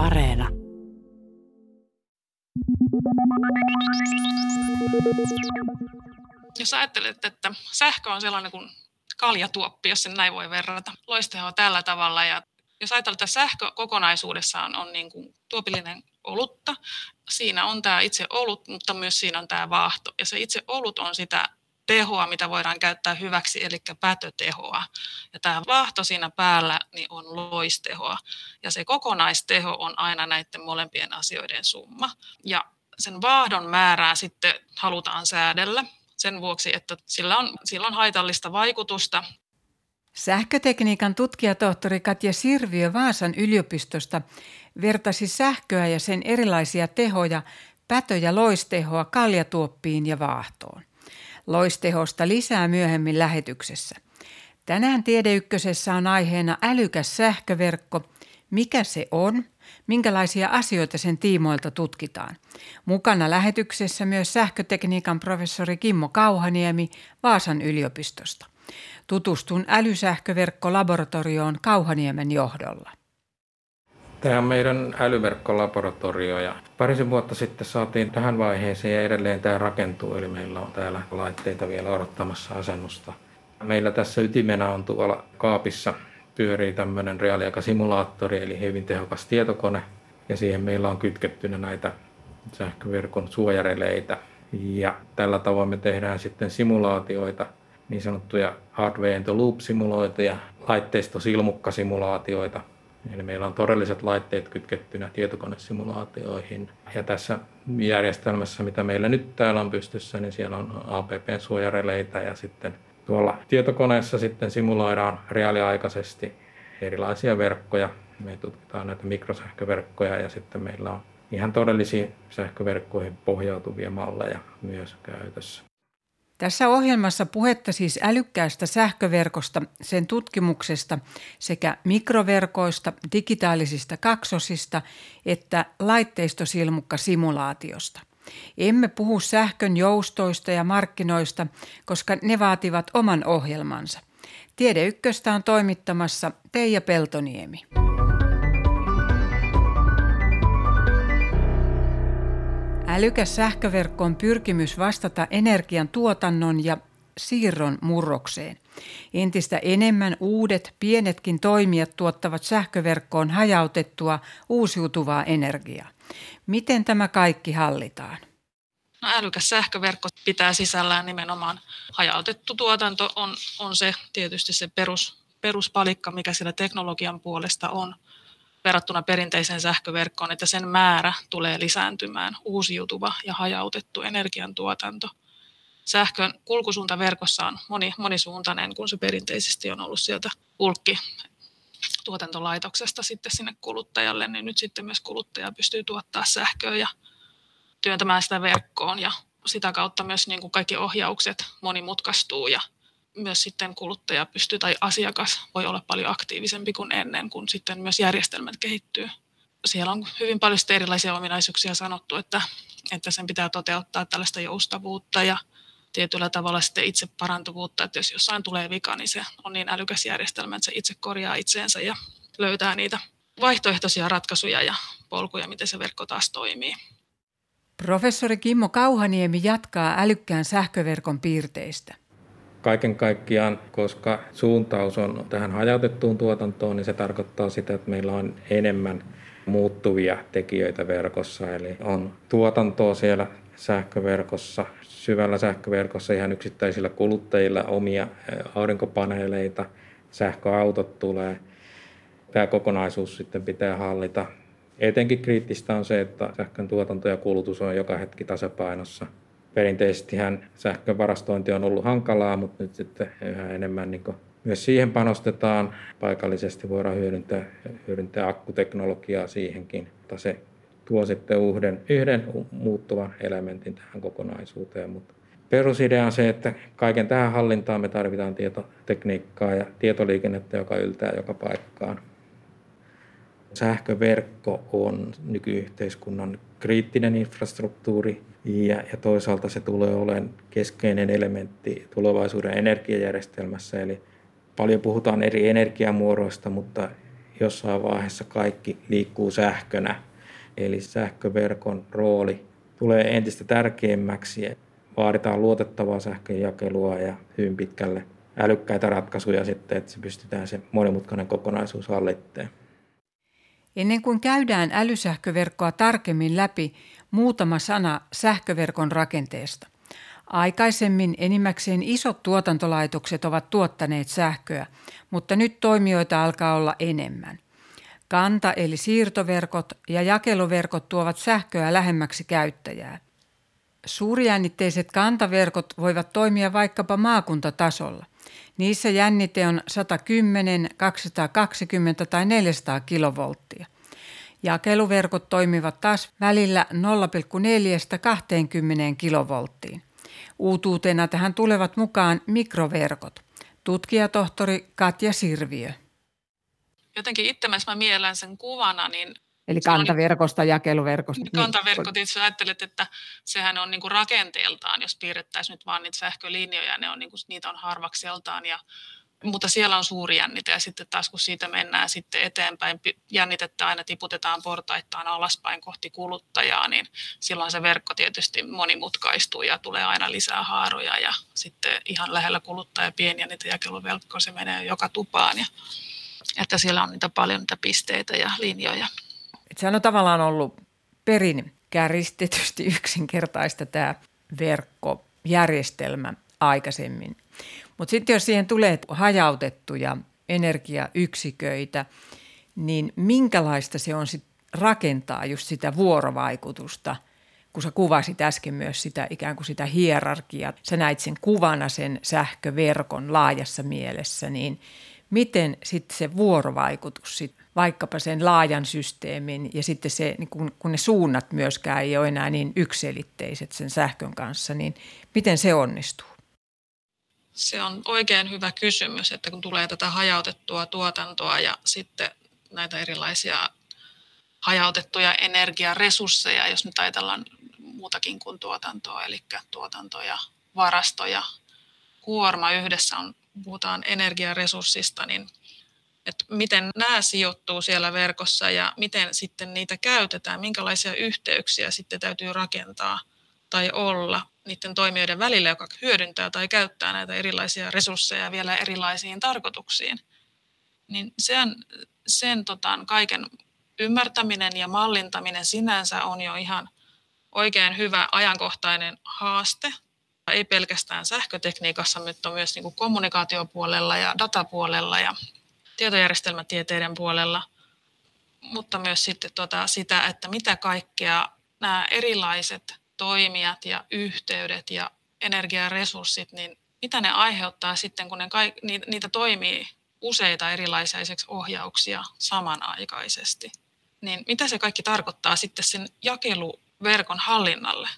Areena. Jos ajattelet, että sähkö on sellainen kuin kaljatuoppi, jos sen näin voi verrata. Loisteho tällä tavalla ja jos ajatellaan, että sähkö kokonaisuudessaan on niin kuin tuopillinen olutta, siinä on tämä itse olut, mutta myös siinä on tämä vaahto. Ja se itse olut on sitä tehoa, mitä voidaan käyttää hyväksi, eli päätötehoa. Ja tämä vaahto siinä päällä niin on loistehoa. Ja se kokonaisteho on aina näiden molempien asioiden summa. Ja sen vaahdon määrää sitten halutaan säädellä sen vuoksi, että sillä on, sillä on haitallista vaikutusta. Sähkötekniikan tutkijatohtori Katja Sirviö Vaasan yliopistosta vertasi sähköä ja sen erilaisia tehoja, pätö- ja loistehoa kaljatuoppiin ja vaahtoon. Loistehosta lisää myöhemmin lähetyksessä. Tänään Tiedeykkösessä on aiheena älykäs sähköverkko, mikä se on, minkälaisia asioita sen tiimoilta tutkitaan. Mukana lähetyksessä myös sähkötekniikan professori Kimmo Kauhaniemi Vaasan yliopistosta. Tutustun älysähköverkkolaboratorioon Kauhaniemen johdolla. Tämä on meidän älyverkkolaboratorio ja parisen vuotta sitten saatiin tähän vaiheeseen ja edelleen tämä rakentuu, eli meillä on täällä laitteita vielä odottamassa asennusta. Meillä tässä ytimenä on tuolla kaapissa pyörii tämmöinen reaaliaikasimulaattori, eli hyvin tehokas tietokone, ja siihen meillä on kytkettynä näitä sähköverkon suojareleitä. Ja tällä tavoin me tehdään sitten simulaatioita, niin sanottuja hardware in the loop-simuloituja, laitteistosilmukkasimulaatioita, Eli meillä on todelliset laitteet kytkettynä tietokonesimulaatioihin. Ja tässä järjestelmässä, mitä meillä nyt täällä on pystyssä, niin siellä on APP-suojareleitä ja sitten tuolla tietokoneessa sitten simuloidaan reaaliaikaisesti erilaisia verkkoja. Me tutkitaan näitä mikrosähköverkkoja ja sitten meillä on ihan todellisiin sähköverkkoihin pohjautuvia malleja myös käytössä. Tässä ohjelmassa puhetta siis älykkäästä sähköverkosta, sen tutkimuksesta sekä mikroverkoista, digitaalisista kaksosista että laitteistosilmukka-simulaatiosta. Emme puhu sähkön joustoista ja markkinoista, koska ne vaativat oman ohjelmansa. Tiede Ykköstä on toimittamassa Teija Peltoniemi. Älykäs sähköverkko on pyrkimys vastata energian tuotannon ja siirron murrokseen. Entistä enemmän uudet, pienetkin toimijat tuottavat sähköverkkoon hajautettua uusiutuvaa energiaa. Miten tämä kaikki hallitaan? No, älykäs sähköverkko pitää sisällään nimenomaan hajautettu tuotanto on, on se tietysti se perus, peruspalikka, mikä siellä teknologian puolesta on – verrattuna perinteiseen sähköverkkoon, että sen määrä tulee lisääntymään, uusiutuva ja hajautettu energiantuotanto. Sähkön kulkusuunta verkossa on moni, monisuuntainen, kun se perinteisesti on ollut sieltä pulkki tuotantolaitoksesta sitten sinne kuluttajalle, niin nyt sitten myös kuluttaja pystyy tuottaa sähköä ja työntämään sitä verkkoon ja sitä kautta myös niin kuin kaikki ohjaukset monimutkaistuu ja myös sitten kuluttaja pystyy tai asiakas voi olla paljon aktiivisempi kuin ennen, kun sitten myös järjestelmät kehittyy. Siellä on hyvin paljon erilaisia ominaisuuksia sanottu, että, että sen pitää toteuttaa tällaista joustavuutta ja tietyllä tavalla sitten itse parantuvuutta, että jos jossain tulee vika, niin se on niin älykäs järjestelmä, että se itse korjaa itseensä ja löytää niitä vaihtoehtoisia ratkaisuja ja polkuja, miten se verkko taas toimii. Professori Kimmo Kauhaniemi jatkaa älykkään sähköverkon piirteistä kaiken kaikkiaan, koska suuntaus on tähän hajautettuun tuotantoon, niin se tarkoittaa sitä, että meillä on enemmän muuttuvia tekijöitä verkossa. Eli on tuotantoa siellä sähköverkossa, syvällä sähköverkossa ihan yksittäisillä kuluttajilla omia aurinkopaneeleita, sähköautot tulee. Tämä kokonaisuus sitten pitää hallita. Etenkin kriittistä on se, että sähkön tuotanto ja kulutus on joka hetki tasapainossa – perinteisesti sähkön varastointi on ollut hankalaa, mutta nyt sitten yhä enemmän niin myös siihen panostetaan. Paikallisesti voidaan hyödyntää, hyödyntää akkuteknologiaa siihenkin, mutta se tuo sitten yhden, yhden muuttuvan elementin tähän kokonaisuuteen. Mutta perusidea on se, että kaiken tähän hallintaan me tarvitaan tietotekniikkaa ja tietoliikennettä, joka yltää joka paikkaan. Sähköverkko on nykyyhteiskunnan kriittinen infrastruktuuri ja, ja toisaalta se tulee olemaan keskeinen elementti tulevaisuuden energiajärjestelmässä. Eli paljon puhutaan eri energiamuodoista, mutta jossain vaiheessa kaikki liikkuu sähkönä. Eli sähköverkon rooli tulee entistä tärkeämmäksi. Vaaditaan luotettavaa sähkönjakelua ja hyvin pitkälle älykkäitä ratkaisuja sitten, että se pystytään se monimutkainen kokonaisuus hallittamaan. Ennen kuin käydään älysähköverkkoa tarkemmin läpi, muutama sana sähköverkon rakenteesta. Aikaisemmin enimmäkseen isot tuotantolaitokset ovat tuottaneet sähköä, mutta nyt toimijoita alkaa olla enemmän. Kanta- eli siirtoverkot ja jakeluverkot tuovat sähköä lähemmäksi käyttäjää. Suurjännitteiset kantaverkot voivat toimia vaikkapa maakuntatasolla. Niissä jännite on 110, 220 tai 400 kilovolttia. Jakeluverkot toimivat taas välillä 0,4-20 kilovolttiin. Uutuutena tähän tulevat mukaan mikroverkot. Tutkijatohtori Katja Sirviö. Jotenkin itse mä mielen sen kuvana, niin Eli kantaverkosta, jakeluverkosta. Niin, kantaverkot, niin. itse ajattelet, että sehän on niin kuin rakenteeltaan, jos piirrettäisiin nyt vaan niitä sähkölinjoja, ne on niin kuin, niitä on harvakseltaan ja mutta siellä on suuri jännite ja sitten taas kun siitä mennään sitten eteenpäin, jännitettä aina tiputetaan portaittain alaspäin kohti kuluttajaa, niin silloin se verkko tietysti monimutkaistuu ja tulee aina lisää haaroja ja sitten ihan lähellä kuluttaja pieni jakeluverkko, se menee joka tupaan ja että siellä on niitä paljon niitä pisteitä ja linjoja. Sehän on tavallaan ollut perin kärjistetysti yksinkertaista tämä verkkojärjestelmä aikaisemmin. Mutta sitten jos siihen tulee hajautettuja energiayksiköitä, niin minkälaista se on sit rakentaa just sitä vuorovaikutusta, kun sä kuvasit äsken myös sitä ikään kuin sitä hierarkiaa, sä näit sen kuvana sen sähköverkon laajassa mielessä, niin miten sitten se vuorovaikutus sit vaikkapa sen laajan systeemin ja sitten se, niin kun, ne suunnat myöskään ei ole enää niin ykselitteiset sen sähkön kanssa, niin miten se onnistuu? Se on oikein hyvä kysymys, että kun tulee tätä hajautettua tuotantoa ja sitten näitä erilaisia hajautettuja energiaresursseja, jos nyt ajatellaan muutakin kuin tuotantoa, eli tuotantoja, varastoja, kuorma yhdessä on, puhutaan energiaresurssista, niin että miten nämä sijoittuu siellä verkossa ja miten sitten niitä käytetään, minkälaisia yhteyksiä sitten täytyy rakentaa tai olla niiden toimijoiden välillä, joka hyödyntää tai käyttää näitä erilaisia resursseja vielä erilaisiin tarkoituksiin. Niin sen, sen tota, kaiken ymmärtäminen ja mallintaminen sinänsä on jo ihan oikein hyvä ajankohtainen haaste. Ei pelkästään sähkötekniikassa, mutta myös niin kuin kommunikaatiopuolella ja datapuolella ja tietojärjestelmätieteiden puolella, mutta myös sitten tota sitä, että mitä kaikkea nämä erilaiset toimijat ja yhteydet ja energiaresurssit, niin mitä ne aiheuttaa sitten, kun ne kaik, niitä toimii useita erilaisia ohjauksia samanaikaisesti. Niin mitä se kaikki tarkoittaa sitten sen jakeluverkon hallinnalle?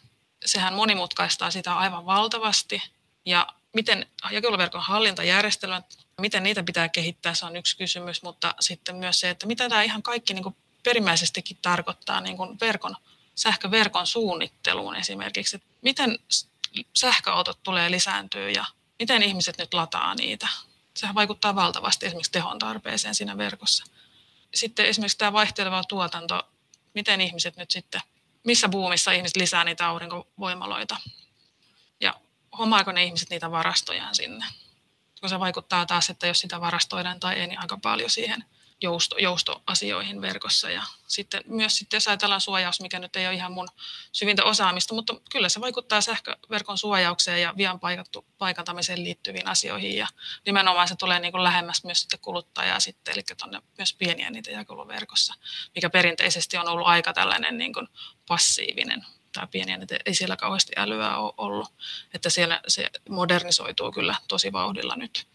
Sehän monimutkaistaa sitä aivan valtavasti ja miten jakeluverkon hallintajärjestelmät Miten niitä pitää kehittää, se on yksi kysymys, mutta sitten myös se, että mitä tämä ihan kaikki niin kuin perimmäisestikin tarkoittaa niin kuin verkon, sähköverkon suunnitteluun esimerkiksi. Että miten sähköautot tulee lisääntyä ja miten ihmiset nyt lataa niitä. Sehän vaikuttaa valtavasti esimerkiksi tehon tarpeeseen siinä verkossa. Sitten esimerkiksi tämä vaihteleva tuotanto, miten ihmiset nyt sitten, missä buumissa ihmiset lisää niitä aurinkovoimaloita hommaako ne ihmiset niitä varastojaan sinne kun se vaikuttaa taas, että jos sitä varastoidaan tai ei, niin aika paljon siihen jousto, joustoasioihin verkossa. Ja sitten myös sitten, jos ajatellaan suojaus, mikä nyt ei ole ihan mun syvintä osaamista, mutta kyllä se vaikuttaa sähköverkon suojaukseen ja vian paikattu, paikantamiseen liittyviin asioihin. Ja nimenomaan se tulee niin kuin lähemmäs myös sitten kuluttajaa sitten, eli tuonne myös pieniä niitä jakeluverkossa, mikä perinteisesti on ollut aika tällainen niin kuin passiivinen tämä pieni, että ei siellä kauheasti älyä ole ollut. Että siellä se modernisoituu kyllä tosi vauhdilla nyt.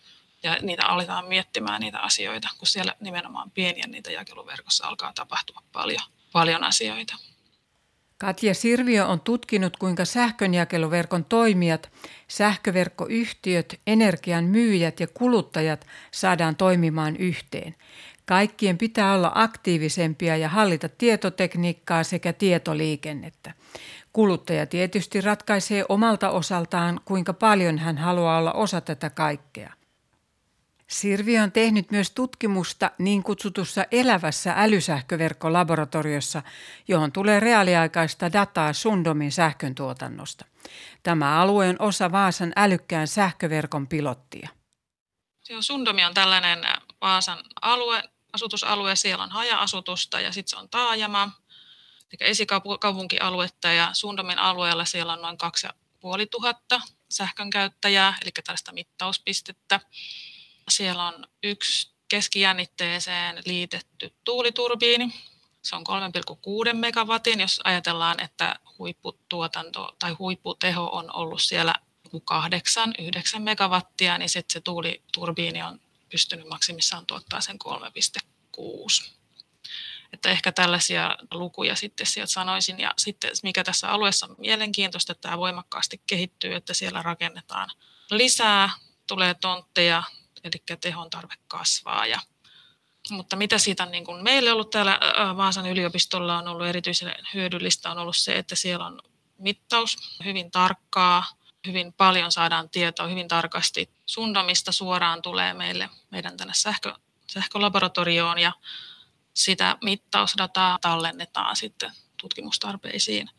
Ja niitä aletaan miettimään niitä asioita, kun siellä nimenomaan pieniä niitä jakeluverkossa alkaa tapahtua paljon, paljon asioita. Katja Sirviö on tutkinut, kuinka sähkönjakeluverkon toimijat, sähköverkkoyhtiöt, energian myyjät ja kuluttajat saadaan toimimaan yhteen. Kaikkien pitää olla aktiivisempia ja hallita tietotekniikkaa sekä tietoliikennettä. Kuluttaja tietysti ratkaisee omalta osaltaan, kuinka paljon hän haluaa olla osa tätä kaikkea. Sirvi on tehnyt myös tutkimusta niin kutsutussa elävässä älysähköverkkolaboratoriossa, johon tulee reaaliaikaista dataa Sundomin sähkön tuotannosta. Tämä alue on osa Vaasan älykkään sähköverkon pilottia. Sundomi on tällainen Vaasan alue, asutusalue, siellä on haja-asutusta ja sitten se on taajama, esikaupunkialuetta ja Sundomin alueella siellä on noin 2500 sähkön käyttäjää, eli tällaista mittauspistettä. Siellä on yksi keskijännitteeseen liitetty tuuliturbiini. Se on 3,6 megawatin, jos ajatellaan, että huipputuotanto tai huipputeho on ollut siellä 8-9 megawattia, niin sitten se tuuliturbiini on pystynyt maksimissaan tuottaa sen 3,6. Että ehkä tällaisia lukuja sitten sieltä sanoisin. Ja sitten mikä tässä alueessa on mielenkiintoista, että tämä voimakkaasti kehittyy, että siellä rakennetaan lisää, tulee tontteja, eli tehon tarve kasvaa. Ja, mutta mitä siitä on niin kuin meille ollut täällä Vaasan yliopistolla on ollut erityisen hyödyllistä on ollut se, että siellä on mittaus hyvin tarkkaa, hyvin paljon saadaan tietoa hyvin tarkasti. Sundomista suoraan tulee meille meidän tänne sähkö, sähkölaboratorioon ja sitä mittausdataa tallennetaan sitten tutkimustarpeisiin.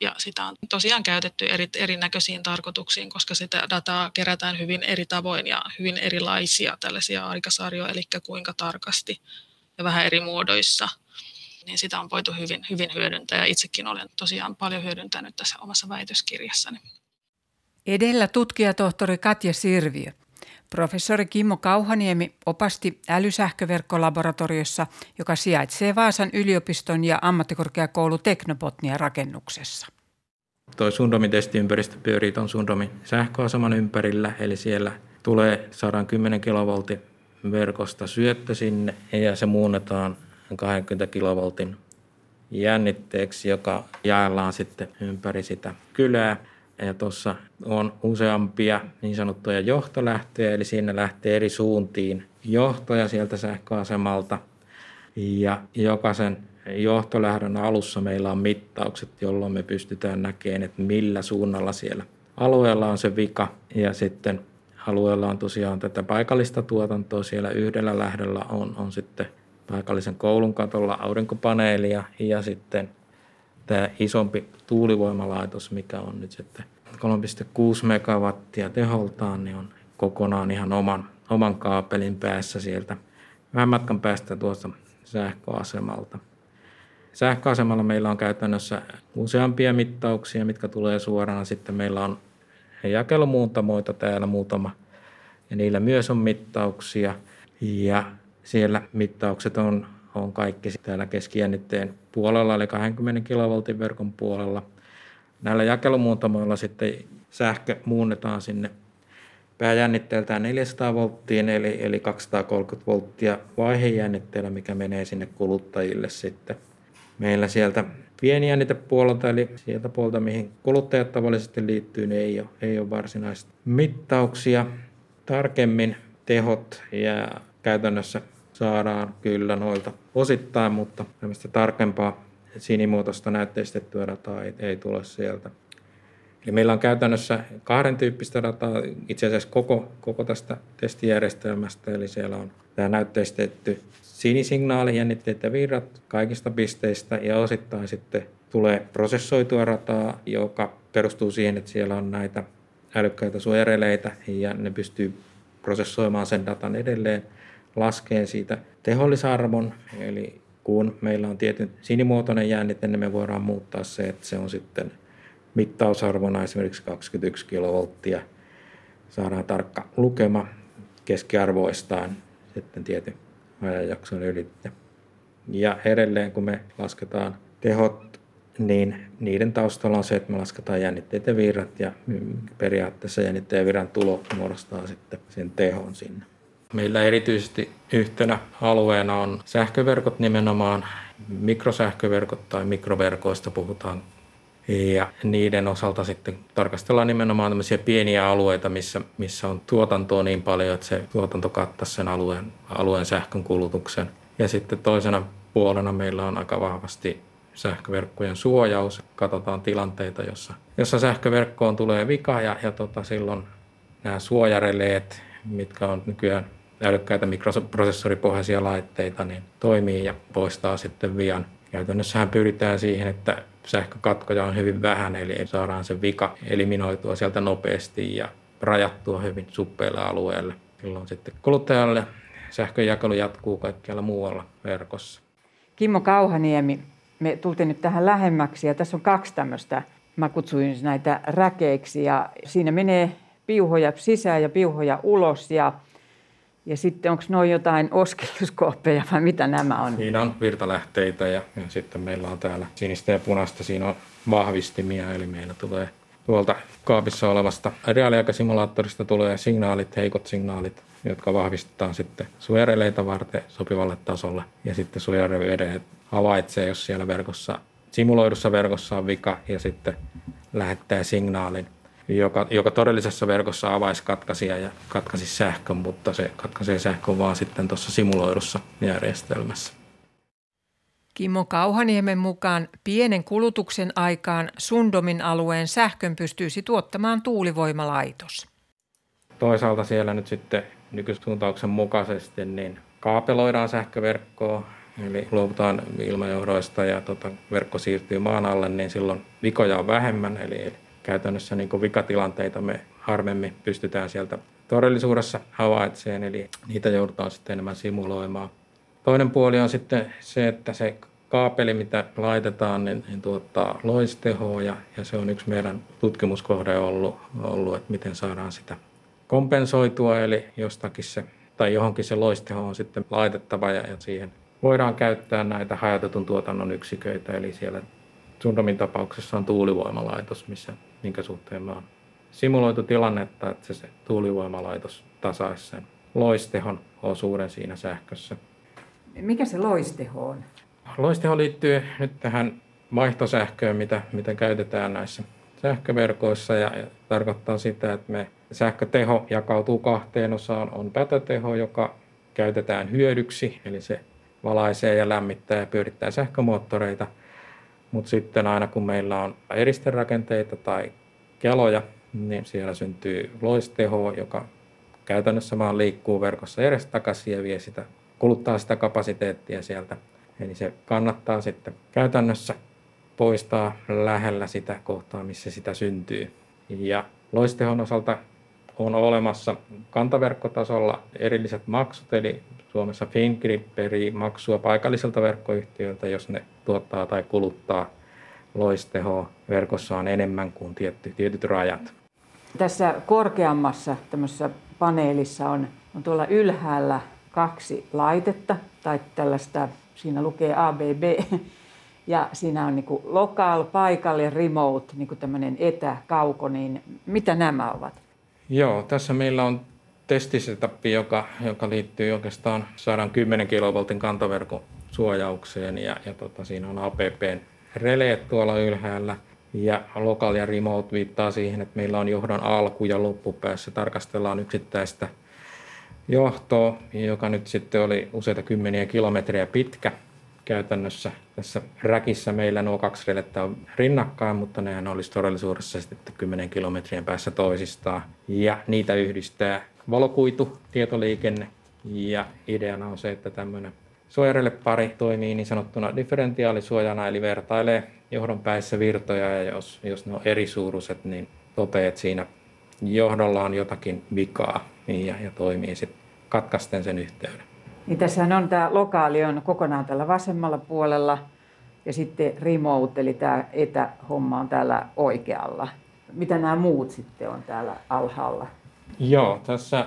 Ja sitä on tosiaan käytetty eri, erinäköisiin tarkoituksiin, koska sitä dataa kerätään hyvin eri tavoin ja hyvin erilaisia tällaisia aikasarjoja, eli kuinka tarkasti ja vähän eri muodoissa. Niin sitä on voitu hyvin, hyvin hyödyntää ja itsekin olen tosiaan paljon hyödyntänyt tässä omassa väitöskirjassani. Edellä tutkijatohtori Katja Sirviö. Professori Kimmo Kauhaniemi opasti älysähköverkkolaboratoriossa, joka sijaitsee Vaasan yliopiston ja ammattikorkeakoulu Teknopotnia rakennuksessa. Tuo Sundomin testiympäristö pyörii tuon Sundomin sähköaseman ympärillä, eli siellä tulee 110 kV verkosta syöttö sinne ja se muunnetaan 20 kV jännitteeksi, joka jaellaan sitten ympäri sitä kylää. Ja tuossa on useampia niin sanottuja johtolähtöjä, eli siinä lähtee eri suuntiin johtoja sieltä sähköasemalta. Ja jokaisen johtolähdön alussa meillä on mittaukset, jolloin me pystytään näkemään, että millä suunnalla siellä alueella on se vika. Ja sitten alueella on tosiaan tätä paikallista tuotantoa. Siellä yhdellä lähdöllä on, on sitten paikallisen koulun katolla aurinkopaneelia ja sitten tämä isompi tuulivoimalaitos, mikä on nyt sitten 3,6 megawattia teholtaan, niin on kokonaan ihan oman, oman kaapelin päässä sieltä vähän matkan päästä tuosta sähköasemalta. Sähköasemalla meillä on käytännössä useampia mittauksia, mitkä tulee suoraan. Sitten meillä on jakelumuuntamoita täällä muutama, ja niillä myös on mittauksia. Ja siellä mittaukset on on kaikki täällä keskijännitteen puolella, eli 20 kV verkon puolella. Näillä jakelumuuntamoilla sitten sähkö muunnetaan sinne pääjännitteeltään 400 volttiin, eli, eli 230 volttia vaihejännitteellä, mikä menee sinne kuluttajille sitten. Meillä sieltä pienijännitepuolelta, eli sieltä puolta, mihin kuluttajat tavallisesti liittyy, niin ei ole, ei ole varsinaista mittauksia. Tarkemmin tehot ja käytännössä saadaan kyllä noilta osittain, mutta tämmöistä tarkempaa sinimuotoista näytteistettyä dataa ei, ei tule sieltä. Eli meillä on käytännössä kahden tyyppistä dataa itse asiassa koko, koko tästä testijärjestelmästä, eli siellä on tämä näytteistetty sinisignaali, jännitteet ja virrat kaikista pisteistä ja osittain sitten tulee prosessoitua rataa, joka perustuu siihen, että siellä on näitä älykkäitä suojareleitä ja ne pystyy prosessoimaan sen datan edelleen – laskee siitä tehollisarvon, eli kun meillä on tietyn sinimuotoinen jännite, niin me voidaan muuttaa se, että se on sitten mittausarvona esimerkiksi 21 kilovolttia. Saadaan tarkka lukema keskiarvoistaan sitten tietyn ajanjakson ylitse. Ja edelleen kun me lasketaan tehot, niin niiden taustalla on se, että me lasketaan jännitteet ja virrat ja periaatteessa jännitteen virran tulo muodostaa sitten sen tehon sinne. Meillä erityisesti yhtenä alueena on sähköverkot nimenomaan, mikrosähköverkot tai mikroverkoista puhutaan. Ja niiden osalta sitten tarkastellaan nimenomaan tämmöisiä pieniä alueita, missä, missä on tuotantoa niin paljon, että se tuotanto kattaisi sen alueen, alueen sähkön kulutuksen. Ja sitten toisena puolena meillä on aika vahvasti sähköverkkojen suojaus. Katsotaan tilanteita, jossa, jossa sähköverkkoon tulee vika ja, ja tota, silloin nämä suojareleet, mitkä on nykyään älykkäitä mikroprosessoripohjaisia laitteita, niin toimii ja poistaa sitten vian. Käytännössähän pyritään siihen, että sähkökatkoja on hyvin vähän, eli saadaan se vika eliminoitua sieltä nopeasti ja rajattua hyvin suppeille alueelle. Silloin sitten kuluttajalle sähköjakelu jatkuu kaikkialla muualla verkossa. Kimmo Kauhaniemi, me tultiin nyt tähän lähemmäksi ja tässä on kaksi tämmöistä, mä kutsuin näitä räkeiksi ja siinä menee piuhoja sisään ja piuhoja ulos ja ja sitten onko noin jotain oskelluskooppeja vai mitä nämä on? Siinä on virtalähteitä ja, ja sitten meillä on täällä sinistä ja punaista. Siinä on vahvistimia, eli meillä tulee tuolta kaapissa olevasta reaaliaikasimulaattorista tulee signaalit, heikot signaalit, jotka vahvistetaan sitten suojareleita varten sopivalle tasolle. Ja sitten suojareleet havaitsee, jos siellä verkossa, simuloidussa verkossa on vika ja sitten lähettää signaalin joka, joka todellisessa verkossa avaisi katkaisia ja katkaisi sähkön, mutta se katkaisee sähkön vaan sitten tuossa simuloidussa järjestelmässä. Kimmo Kauhaniemen mukaan pienen kulutuksen aikaan Sundomin alueen sähkön pystyisi tuottamaan tuulivoimalaitos. Toisaalta siellä nyt sitten nykysuuntauksen mukaisesti niin kaapeloidaan sähköverkkoa, eli luovutaan ilmajohdoista ja tota, verkko siirtyy maan alle, niin silloin vikoja on vähemmän, eli käytännössä niin vikatilanteita me harvemmin pystytään sieltä todellisuudessa havaitsemaan, eli niitä joudutaan sitten enemmän simuloimaan. Toinen puoli on sitten se, että se kaapeli, mitä laitetaan, niin, niin tuottaa loistehoa ja, ja se on yksi meidän tutkimuskohde ollut, ollut, että miten saadaan sitä kompensoitua, eli jostakin se tai johonkin se loisteho on sitten laitettava ja, ja siihen voidaan käyttää näitä hajautetun tuotannon yksiköitä, eli siellä Sundomin tapauksessa on tuulivoimalaitos, missä, minkä suhteen me on simuloitu tilannetta, että se, se tuulivoimalaitos tasaisi sen loistehon osuuden siinä sähkössä. Mikä se loisteho on? Loisteho liittyy nyt tähän vaihtosähköön, mitä, mitä käytetään näissä sähköverkoissa ja, ja tarkoittaa sitä, että me sähköteho jakautuu kahteen osaan. On pätöteho, joka käytetään hyödyksi, eli se valaisee ja lämmittää ja pyörittää sähkömoottoreita – mutta sitten aina kun meillä on eristerakenteita tai keloja, niin siellä syntyy loisteho, joka käytännössä vaan liikkuu verkossa edes takaisin ja vie sitä, kuluttaa sitä kapasiteettia sieltä. Eli se kannattaa sitten käytännössä poistaa lähellä sitä kohtaa, missä sitä syntyy. Ja loistehon osalta on olemassa kantaverkkotasolla erilliset maksut, eli Suomessa Fingrid perii maksua paikalliselta verkkoyhtiöltä, jos ne tuottaa tai kuluttaa loistehoa. Verkossa on enemmän kuin tietty, tietyt rajat. Tässä korkeammassa tämmöisessä paneelissa on, on tuolla ylhäällä kaksi laitetta tai tällaista, siinä lukee ABB ja siinä on niin local, paikalle, remote, niin tämmöinen etäkauko, niin mitä nämä ovat? Joo, tässä meillä on testisetappi, joka, joka liittyy oikeastaan 110 kilovoltin kantoverkon suojaukseen ja, ja tota, siinä on APPn releet tuolla ylhäällä ja local ja remote viittaa siihen, että meillä on johdon alku ja loppupäässä tarkastellaan yksittäistä johtoa, joka nyt sitten oli useita kymmeniä kilometriä pitkä käytännössä. Tässä räkissä meillä nuo kaksi relettä on rinnakkain, mutta nehän olisi todellisuudessa sitten 10 kilometrien päässä toisistaan. Ja niitä yhdistää valokuitu, tietoliikenne ja ideana on se, että tämmöinen pari toimii niin sanottuna differentiaalisuojana, eli vertailee johdon päissä virtoja ja jos, jos ne on eri suuruiset, niin toteet siinä johdolla on jotakin vikaa niin ja, ja toimii sitten katkaisten sen yhteyden. Niin tässähän on tämä lokaali on kokonaan tällä vasemmalla puolella ja sitten remote, eli tämä etähomma on täällä oikealla. Mitä nämä muut sitten on täällä alhaalla? Joo, tässä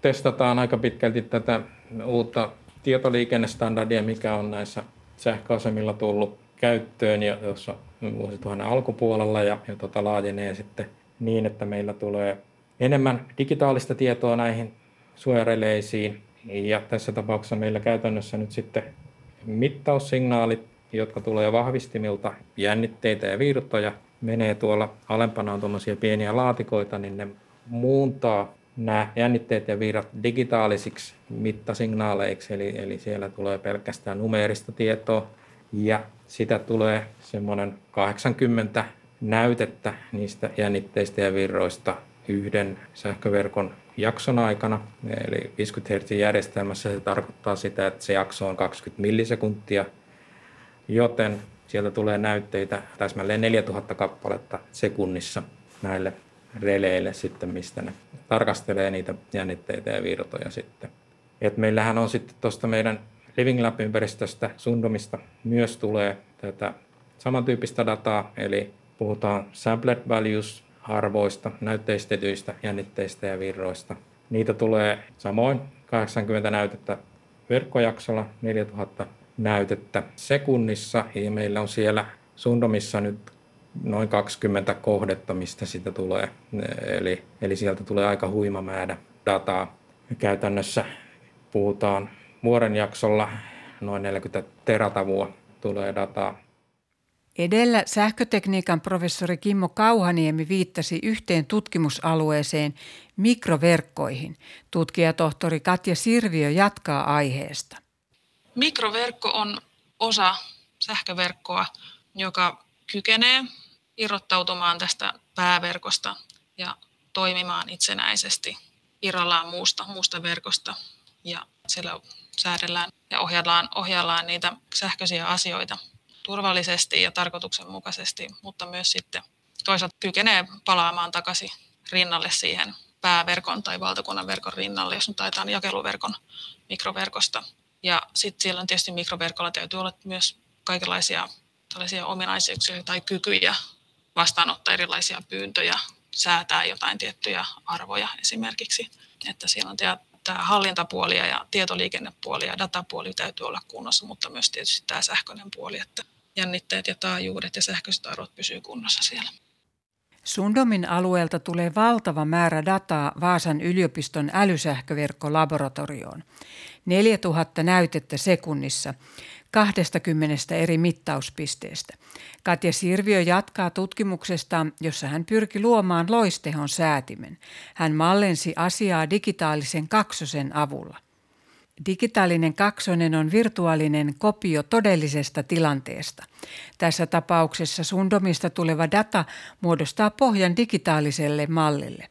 testataan aika pitkälti tätä uutta tietoliikennestandardia, mikä on näissä sähköasemilla tullut käyttöön ja jossa vuosituhannen alkupuolella ja, ja tota laajenee sitten niin, että meillä tulee enemmän digitaalista tietoa näihin suojareleisiin. Ja tässä tapauksessa meillä käytännössä nyt sitten mittaussignaalit, jotka tulee vahvistimilta, jännitteitä ja virtoja, menee tuolla alempana on tuommoisia pieniä laatikoita, niin ne muuntaa nämä jännitteet ja virrat digitaalisiksi mittasignaaleiksi, eli, eli siellä tulee pelkästään numeerista tietoa ja sitä tulee semmoinen 80 näytettä niistä jännitteistä ja virroista yhden sähköverkon jakson aikana. Eli 50 Hz järjestelmässä se tarkoittaa sitä, että se jakso on 20 millisekuntia, joten sieltä tulee näytteitä täsmälleen 4000 kappaletta sekunnissa näille releille sitten, mistä ne tarkastelee niitä jännitteitä ja virtoja sitten. Et meillähän on sitten tuosta meidän Living Lab-ympäristöstä, Sundomista, myös tulee tätä samantyyppistä dataa, eli puhutaan sampled values arvoista, näytteistetyistä jännitteistä ja virroista. Niitä tulee samoin 80 näytettä verkkojaksolla, 4000 näytettä sekunnissa ja meillä on siellä Sundomissa nyt noin 20 kohdetta, mistä sitä tulee. Eli, eli sieltä tulee aika huima määrä dataa. Käytännössä puhutaan vuoden jaksolla noin 40 teratavua tulee dataa. Edellä sähkötekniikan professori Kimmo Kauhaniemi viittasi yhteen tutkimusalueeseen mikroverkkoihin. Tutkijatohtori Katja Sirviö jatkaa aiheesta. Mikroverkko on osa sähköverkkoa, joka kykenee irrottautumaan tästä pääverkosta ja toimimaan itsenäisesti irrallaan muusta, muusta verkosta. Ja siellä säädellään ja ohjaillaan, ohjaillaan niitä sähköisiä asioita turvallisesti ja tarkoituksenmukaisesti, mutta myös sitten toisaalta kykenee palaamaan takaisin rinnalle siihen pääverkon tai valtakunnan verkon rinnalle, jos nyt taitaan jakeluverkon mikroverkosta. Ja sitten siellä on tietysti mikroverkolla täytyy olla myös kaikenlaisia tällaisia ominaisuuksia tai kykyjä vastaanottaa erilaisia pyyntöjä, säätää jotain tiettyjä arvoja esimerkiksi. Että siellä on tämä hallintapuoli ja tietoliikennepuoli ja datapuoli täytyy olla kunnossa, mutta myös tietysti tämä sähköinen puoli, että jännitteet ja taajuudet ja sähköiset arvot pysyy kunnossa siellä. Sundomin alueelta tulee valtava määrä dataa Vaasan yliopiston älysähköverkkolaboratorioon. 4000 näytettä sekunnissa 20 eri mittauspisteestä. Katja Sirviö jatkaa tutkimuksesta, jossa hän pyrki luomaan loistehon säätimen. Hän mallensi asiaa digitaalisen kaksosen avulla. Digitaalinen kaksonen on virtuaalinen kopio todellisesta tilanteesta. Tässä tapauksessa Sundomista tuleva data muodostaa pohjan digitaaliselle mallille.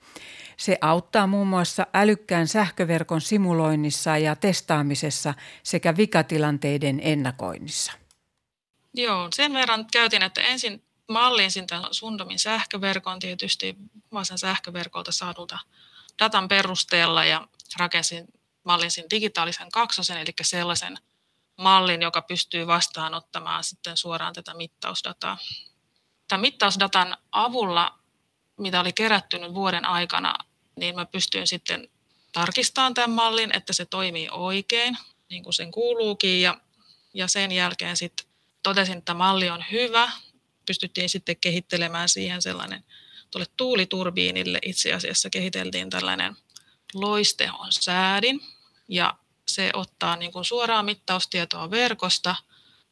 Se auttaa muun muassa älykkään sähköverkon simuloinnissa ja testaamisessa sekä vikatilanteiden ennakoinnissa. Joo, sen verran käytin, että ensin mallinsin tämän Sundomin sähköverkon tietysti Vaasan sähköverkolta saadulta datan perusteella ja rakensin mallinsin digitaalisen kaksosen, eli sellaisen mallin, joka pystyy vastaanottamaan sitten suoraan tätä mittausdataa. Tämän mittausdatan avulla, mitä oli kerätty vuoden aikana, niin mä pystyin sitten tarkistamaan tämän mallin, että se toimii oikein, niin kuin sen kuuluukin, ja, ja sen jälkeen sitten totesin, että malli on hyvä. Pystyttiin sitten kehittelemään siihen sellainen, tuolle tuuliturbiinille itse asiassa kehiteltiin tällainen loistehon säädin, ja se ottaa niin kuin suoraa mittaustietoa verkosta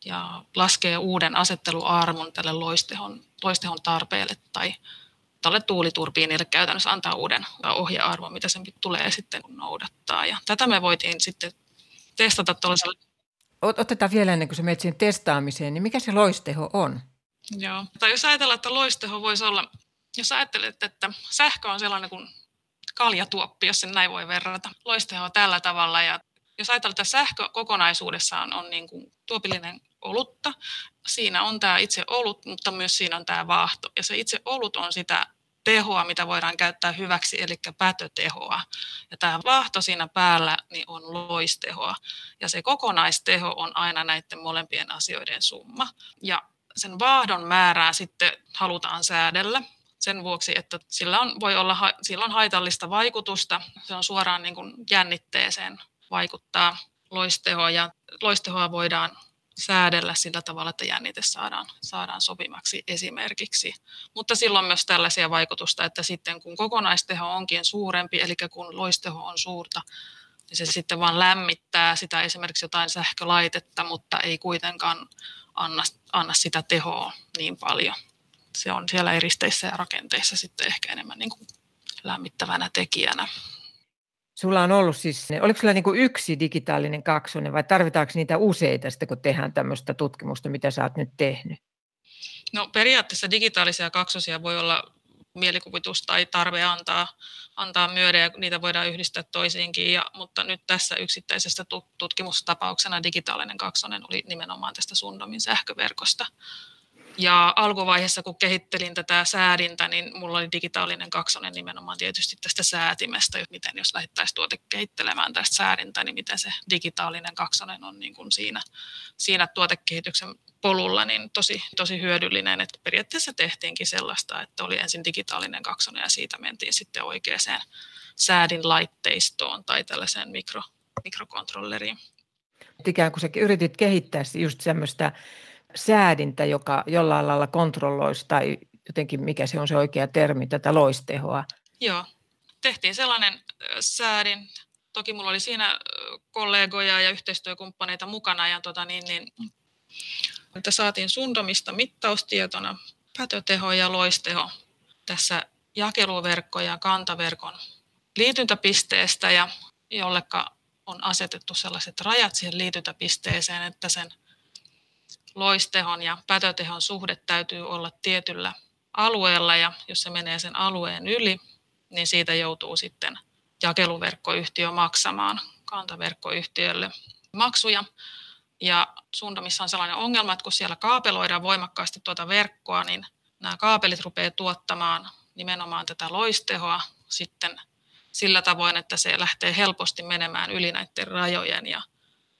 ja laskee uuden asetteluarmon tälle loistehon, loistehon tarpeelle tai tälle tuuliturbiinille käytännössä antaa uuden ohjearvon, mitä sen tulee sitten noudattaa. Ja tätä me voitiin sitten testata tuollaisella. Otetaan vielä ennen kuin se menet siihen testaamiseen, niin mikä se loisteho on? Joo. Tai jos ajatellaan, että loisteho voisi olla, jos ajattelet, että sähkö on sellainen kuin kaljatuoppi, jos sen näin voi verrata. Loisteho tällä tavalla ja jos ajatellaan, että sähkö kokonaisuudessaan on niin kuin tuopillinen olutta, siinä on tämä itse olut, mutta myös siinä on tämä vaahto. Ja se itse olut on sitä tehoa, mitä voidaan käyttää hyväksi, eli pätötehoa. Ja tämä vaahto siinä päällä niin on loistehoa. Ja se kokonaisteho on aina näiden molempien asioiden summa. Ja sen vaahdon määrää sitten halutaan säädellä sen vuoksi, että sillä on, voi olla, sillä on haitallista vaikutusta. Se on suoraan niin kuin jännitteeseen vaikuttaa loistehoa ja loistehoa voidaan säädellä sillä tavalla, että jännite saadaan, saadaan sopimaksi esimerkiksi. Mutta silloin myös tällaisia vaikutusta, että sitten kun kokonaisteho onkin suurempi, eli kun loisteho on suurta, niin se sitten vaan lämmittää sitä esimerkiksi jotain sähkölaitetta, mutta ei kuitenkaan anna, anna sitä tehoa niin paljon se on siellä eristeissä ja rakenteissa sitten ehkä enemmän niin kuin lämmittävänä tekijänä. Sulla on ollut siis, oliko sulla niin yksi digitaalinen kaksonen vai tarvitaanko niitä useita sitten, kun tehdään tämmöistä tutkimusta, mitä sä oot nyt tehnyt? No periaatteessa digitaalisia kaksosia voi olla mielikuvitus tai tarve antaa, antaa myöden ja niitä voidaan yhdistää toisiinkin. Ja, mutta nyt tässä yksittäisessä tutkimustapauksena digitaalinen kaksonen oli nimenomaan tästä Sundomin sähköverkosta. Ja alkuvaiheessa, kun kehittelin tätä säädintä, niin mulla oli digitaalinen kaksonen nimenomaan tietysti tästä säätimestä, miten jos lähdettäisiin tuote kehittelemään tästä säädintä, niin miten se digitaalinen kaksonen on niin kuin siinä, siinä tuotekehityksen polulla, niin tosi, tosi hyödyllinen, että periaatteessa tehtiinkin sellaista, että oli ensin digitaalinen kaksonen ja siitä mentiin sitten oikeaan säädin laitteistoon tai tällaiseen mikro, mikrokontrolleriin. Ikään kuin sä yritit kehittää just semmoista säädintä, joka jollain lailla kontrolloisi tai jotenkin mikä se on se oikea termi, tätä loistehoa. Joo, tehtiin sellainen säädin. Toki mulla oli siinä kollegoja ja yhteistyökumppaneita mukana ja tota niin, niin, että saatiin Sundomista mittaustietona pätöteho ja loisteho tässä jakeluverkko ja kantaverkon liityntäpisteestä ja jolleka on asetettu sellaiset rajat siihen liityntäpisteeseen, että sen loistehon ja pätötehon suhde täytyy olla tietyllä alueella ja jos se menee sen alueen yli, niin siitä joutuu sitten jakeluverkkoyhtiö maksamaan kantaverkkoyhtiölle maksuja. Ja Sundamissa on sellainen ongelma, että kun siellä kaapeloidaan voimakkaasti tuota verkkoa, niin nämä kaapelit rupeaa tuottamaan nimenomaan tätä loistehoa sitten sillä tavoin, että se lähtee helposti menemään yli näiden rajojen. Ja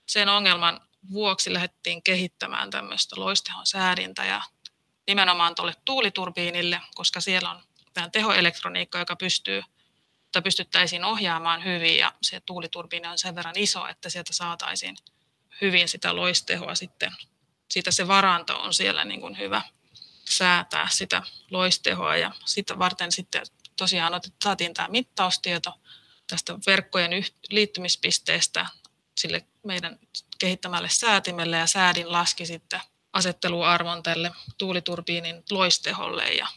sen ongelman vuoksi lähdettiin kehittämään tämmöistä loistehon säädintä ja nimenomaan tuolle tuuliturbiinille, koska siellä on tämä tehoelektroniikka, joka pystyy tai pystyttäisiin ohjaamaan hyvin ja se tuuliturbiini on sen verran iso, että sieltä saataisiin hyvin sitä loistehoa sitten. Siitä se varanto on siellä niin kuin hyvä säätää sitä loistehoa ja sitä varten sitten tosiaan saatiin tämä mittaustieto tästä verkkojen liittymispisteestä sille meidän kehittämälle säätimelle ja säädin laski sitten asetteluarvon tälle tuuliturbiinin loisteholle ja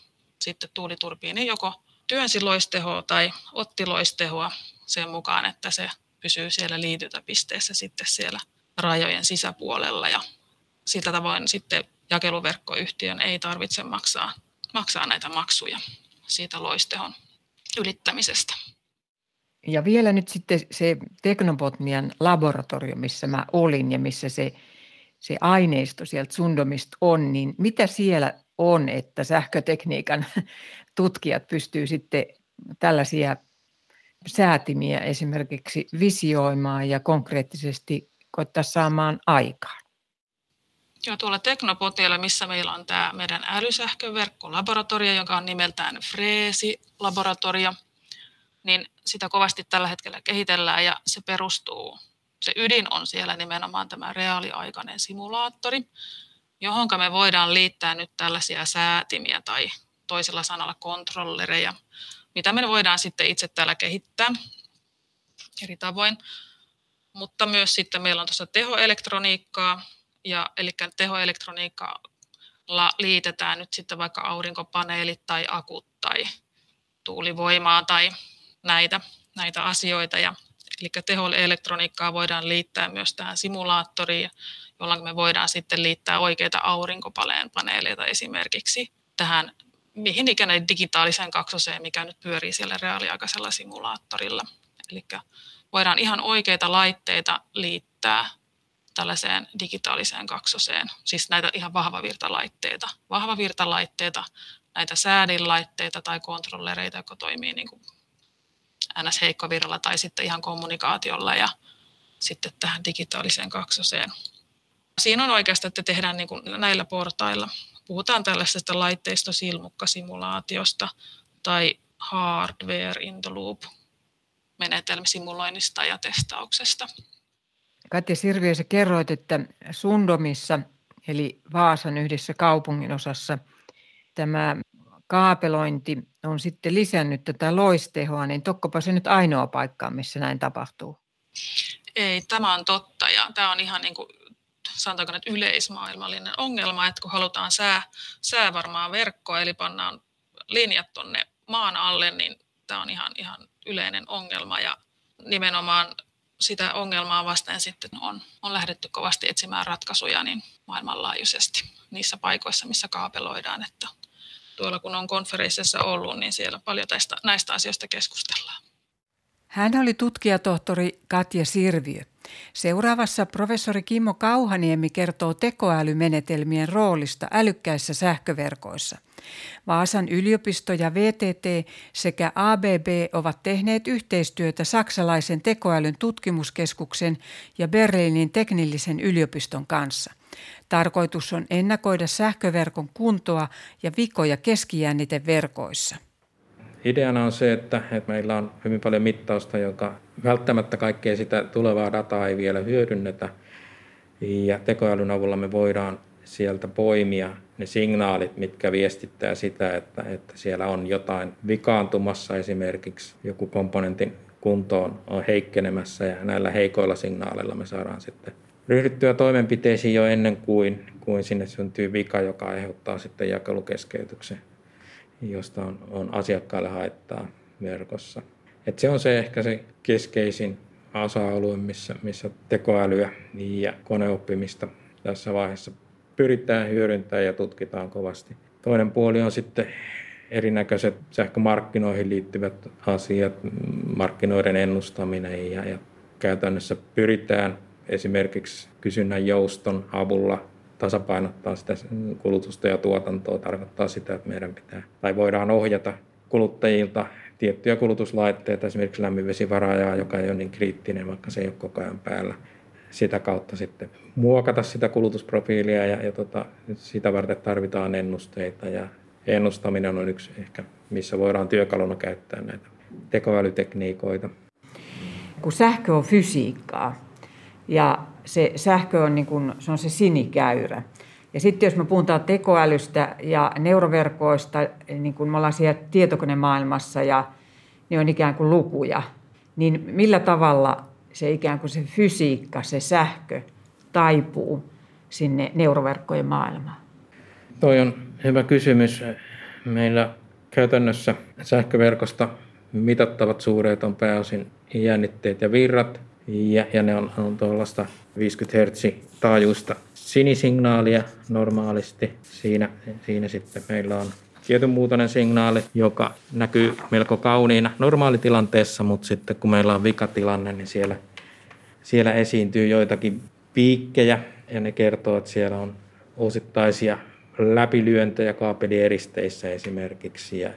sitten tuuliturbiini joko työnsi loistehoa tai otti loistehoa sen mukaan, että se pysyy siellä liityntäpisteessä sitten siellä rajojen sisäpuolella ja sillä tavoin sitten jakeluverkkoyhtiön ei tarvitse maksaa, maksaa näitä maksuja siitä loistehon ylittämisestä. Ja vielä nyt sitten se Teknobotnian laboratorio, missä mä olin ja missä se, se aineisto sieltä Sundomista on, niin mitä siellä on, että sähkötekniikan tutkijat pystyy sitten tällaisia säätimiä esimerkiksi visioimaan ja konkreettisesti koittaa saamaan aikaan? Joo, tuolla Teknopotialla, missä meillä on tämä meidän älysähköverkkolaboratorio, joka on nimeltään Freesi-laboratorio, niin sitä kovasti tällä hetkellä kehitellään ja se perustuu, se ydin on siellä nimenomaan tämä reaaliaikainen simulaattori, johon me voidaan liittää nyt tällaisia säätimiä tai toisella sanalla kontrollereja, mitä me voidaan sitten itse täällä kehittää eri tavoin. Mutta myös sitten meillä on tuossa tehoelektroniikkaa, ja, eli tehoelektroniikalla liitetään nyt sitten vaikka aurinkopaneelit tai akut tai tuulivoimaa tai näitä, näitä asioita. Ja, eli tehoelektroniikkaa voidaan liittää myös tähän simulaattoriin, jolloin me voidaan sitten liittää oikeita aurinkopaneeleita esimerkiksi tähän mihin ikinä digitaaliseen kaksoseen, mikä nyt pyörii siellä reaaliaikaisella simulaattorilla. Eli voidaan ihan oikeita laitteita liittää tällaiseen digitaaliseen kaksoseen, siis näitä ihan vahvavirtalaitteita. Vahvavirtalaitteita, näitä säädinlaitteita tai kontrollereita, jotka toimii niin kuin ns. heikkovirralla tai sitten ihan kommunikaatiolla ja sitten tähän digitaaliseen kaksoseen. Siinä on oikeastaan, että tehdään niin kuin näillä portailla. Puhutaan tällaisesta laitteistosilmukkasimulaatiosta tai hardware in the loop menetelmisimuloinnista ja testauksesta. Katja Sirviö, sä kerroit, että Sundomissa, eli Vaasan yhdessä kaupungin osassa, tämä kaapelointi on sitten lisännyt tätä loistehoa, niin tokkopa se nyt ainoa paikka, missä näin tapahtuu? Ei, tämä on totta ja tämä on ihan niin kuin sanotaanko nyt yleismaailmallinen ongelma, että kun halutaan sää, säävarmaa verkkoa, eli pannaan linjat tuonne maan alle, niin tämä on ihan, ihan yleinen ongelma ja nimenomaan sitä ongelmaa vasten sitten on, on lähdetty kovasti etsimään ratkaisuja niin maailmanlaajuisesti niissä paikoissa, missä kaapeloidaan, että tuolla kun on konferenssissa ollut, niin siellä paljon tästä, näistä asioista keskustellaan. Hän oli tutkijatohtori Katja Sirviö. Seuraavassa professori Kimmo Kauhaniemi kertoo tekoälymenetelmien roolista älykkäissä sähköverkoissa. Vaasan yliopisto ja VTT sekä ABB ovat tehneet yhteistyötä saksalaisen tekoälyn tutkimuskeskuksen ja Berliinin teknillisen yliopiston kanssa. Tarkoitus on ennakoida sähköverkon kuntoa ja vikoja keskijänniteverkoissa. Ideana on se, että, että meillä on hyvin paljon mittausta, joka välttämättä kaikkea sitä tulevaa dataa ei vielä hyödynnetä. Ja tekoälyn avulla me voidaan sieltä poimia ne signaalit, mitkä viestittää sitä, että, että siellä on jotain vikaantumassa esimerkiksi, joku komponentin kuntoon on heikkenemässä ja näillä heikoilla signaaleilla me saadaan sitten ryhdyttyä toimenpiteisiin jo ennen kuin, kuin sinne syntyy vika, joka aiheuttaa sitten jakelukeskeytyksen josta on, on asiakkaalle haittaa verkossa. Et se on se ehkä se keskeisin osa-alue, missä, missä tekoälyä ja koneoppimista tässä vaiheessa pyritään hyödyntämään ja tutkitaan kovasti. Toinen puoli on sitten erinäköiset sähkömarkkinoihin liittyvät asiat, markkinoiden ennustaminen ja, ja käytännössä pyritään esimerkiksi kysynnän jouston avulla tasapainottaa sitä kulutusta ja tuotantoa tarkoittaa sitä, että meidän pitää tai voidaan ohjata kuluttajilta tiettyjä kulutuslaitteita, esimerkiksi lämminvesivaraajaa, joka ei ole niin kriittinen, vaikka se ei ole koko ajan päällä. Sitä kautta sitten muokata sitä kulutusprofiilia ja, ja tota, sitä varten tarvitaan ennusteita ja ennustaminen on yksi ehkä, missä voidaan työkaluna käyttää näitä tekoälytekniikoita. Kun sähkö on fysiikkaa, ja se sähkö on, niin kuin, se, on se sinikäyrä. Ja sitten jos me puhutaan tekoälystä ja neuroverkoista, niin kuin me ollaan siellä tietokonemaailmassa ja ne on ikään kuin lukuja, niin millä tavalla se ikään kuin se fysiikka, se sähkö taipuu sinne neuroverkkojen maailmaan? Toi on hyvä kysymys. Meillä käytännössä sähköverkosta mitattavat suureet on pääosin jännitteet ja virrat – ja, ja ne on, on tuollaista 50 Hz taajuista sinisignaalia normaalisti. Siinä, siinä sitten meillä on tietynmuutoinen signaali, joka näkyy melko kauniina normaalitilanteessa, mutta sitten kun meillä on vikatilanne, niin siellä, siellä esiintyy joitakin piikkejä ja ne kertoo, että siellä on osittaisia läpilyöntejä kaapelieristeissä esimerkiksi. Ja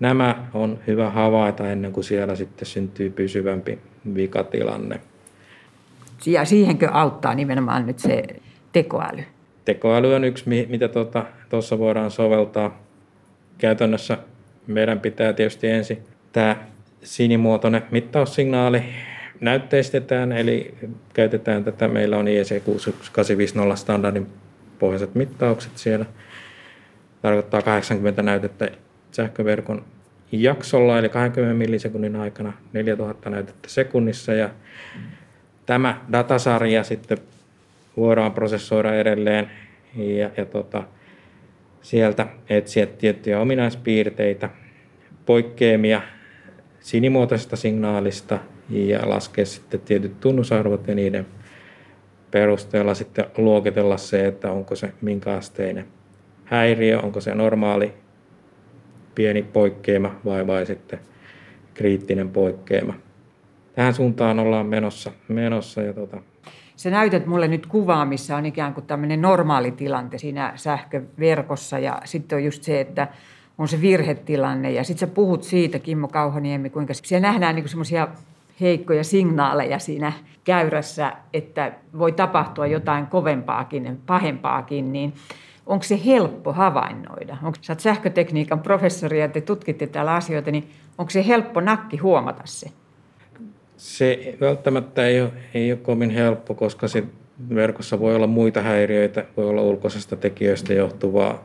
nämä on hyvä havaita ennen kuin siellä sitten syntyy pysyvämpi vikatilanne. Ja siihenkö auttaa nimenomaan nyt se tekoäly? Tekoäly on yksi, mitä tuossa tota, voidaan soveltaa. Käytännössä meidän pitää tietysti ensin tämä sinimuotoinen mittaussignaali näytteistetään, eli käytetään tätä, meillä on IEC 6850 standardin pohjaiset mittaukset siellä. Tarkoittaa 80 näytettä sähköverkon jaksolla, eli 20 millisekunnin aikana 4000 näytettä sekunnissa. Ja tämä datasarja sitten voidaan prosessoida edelleen ja, ja tota, sieltä etsiä tiettyjä ominaispiirteitä, poikkeamia sinimuotoisesta signaalista ja laskea sitten tietyt tunnusarvot ja niiden perusteella sitten luokitella se, että onko se minkä asteinen häiriö, onko se normaali pieni poikkeama vai, vai sitten kriittinen poikkeama. Tähän suuntaan ollaan menossa. menossa ja tota. Se näytät mulle nyt kuvaa, missä on ikään kuin tämmöinen normaali tilante siinä sähköverkossa ja sitten on just se, että on se virhetilanne ja sitten sä puhut siitä, Kimmo Kauhaniemi, kuinka siellä nähdään niin semmoisia heikkoja signaaleja siinä käyrässä, että voi tapahtua jotain kovempaakin, pahempaakin, niin onko se helppo havainnoida? Onko, sä oot sähkötekniikan professori ja te tutkitte täällä asioita, niin onko se helppo nakki huomata se? Se välttämättä ei ole, ei ole kovin helppo, koska se verkossa voi olla muita häiriöitä, voi olla ulkoisesta tekijöistä johtuvaa.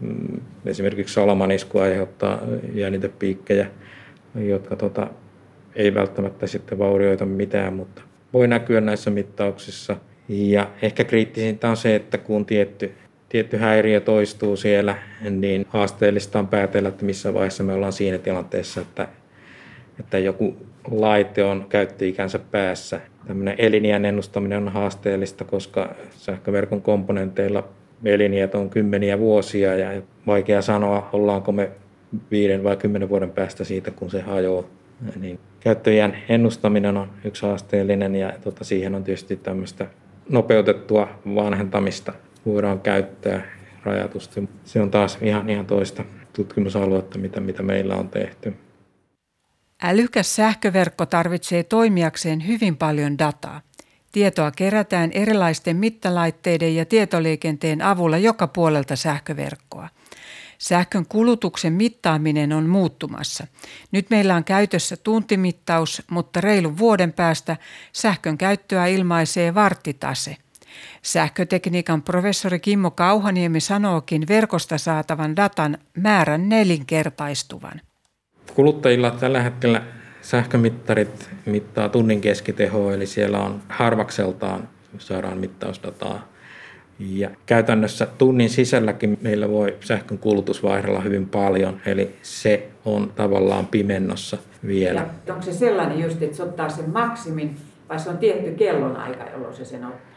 Mm, esimerkiksi salamanisku aiheuttaa jännitepiikkejä, jotka tota, ei välttämättä sitten vaurioita mitään, mutta voi näkyä näissä mittauksissa. Ja ehkä kriittisintä on se, että kun tietty tietty häiriö toistuu siellä, niin haasteellista on päätellä, että missä vaiheessa me ollaan siinä tilanteessa, että, että joku laite on käyttöikänsä päässä. Tämmöinen elinjään ennustaminen on haasteellista, koska sähköverkon komponenteilla eliniät on kymmeniä vuosia ja vaikea sanoa, ollaanko me viiden vai kymmenen vuoden päästä siitä, kun se hajoaa. Niin käyttöjän ennustaminen on yksi haasteellinen ja tota, siihen on tietysti tämmöistä nopeutettua vanhentamista voidaan käyttää rajatusti. Se on taas ihan, ihan toista tutkimusaluetta, mitä, mitä meillä on tehty. Älykäs sähköverkko tarvitsee toimijakseen hyvin paljon dataa. Tietoa kerätään erilaisten mittalaitteiden ja tietoliikenteen avulla joka puolelta sähköverkkoa. Sähkön kulutuksen mittaaminen on muuttumassa. Nyt meillä on käytössä tuntimittaus, mutta reilun vuoden päästä sähkön käyttöä ilmaisee varttitase. Sähkötekniikan professori Kimmo Kauhaniemi sanookin verkosta saatavan datan määrän nelinkertaistuvan. Kuluttajilla tällä hetkellä sähkömittarit mittaa tunnin keskitehoa, eli siellä on harvakseltaan saadaan mittausdataa. Ja käytännössä tunnin sisälläkin meillä voi sähkön kulutus vaihdella hyvin paljon, eli se on tavallaan pimennossa vielä. Ja onko se sellainen just, että se ottaa sen maksimin, vai se on tietty kellonaika, jolloin se sen ottaa?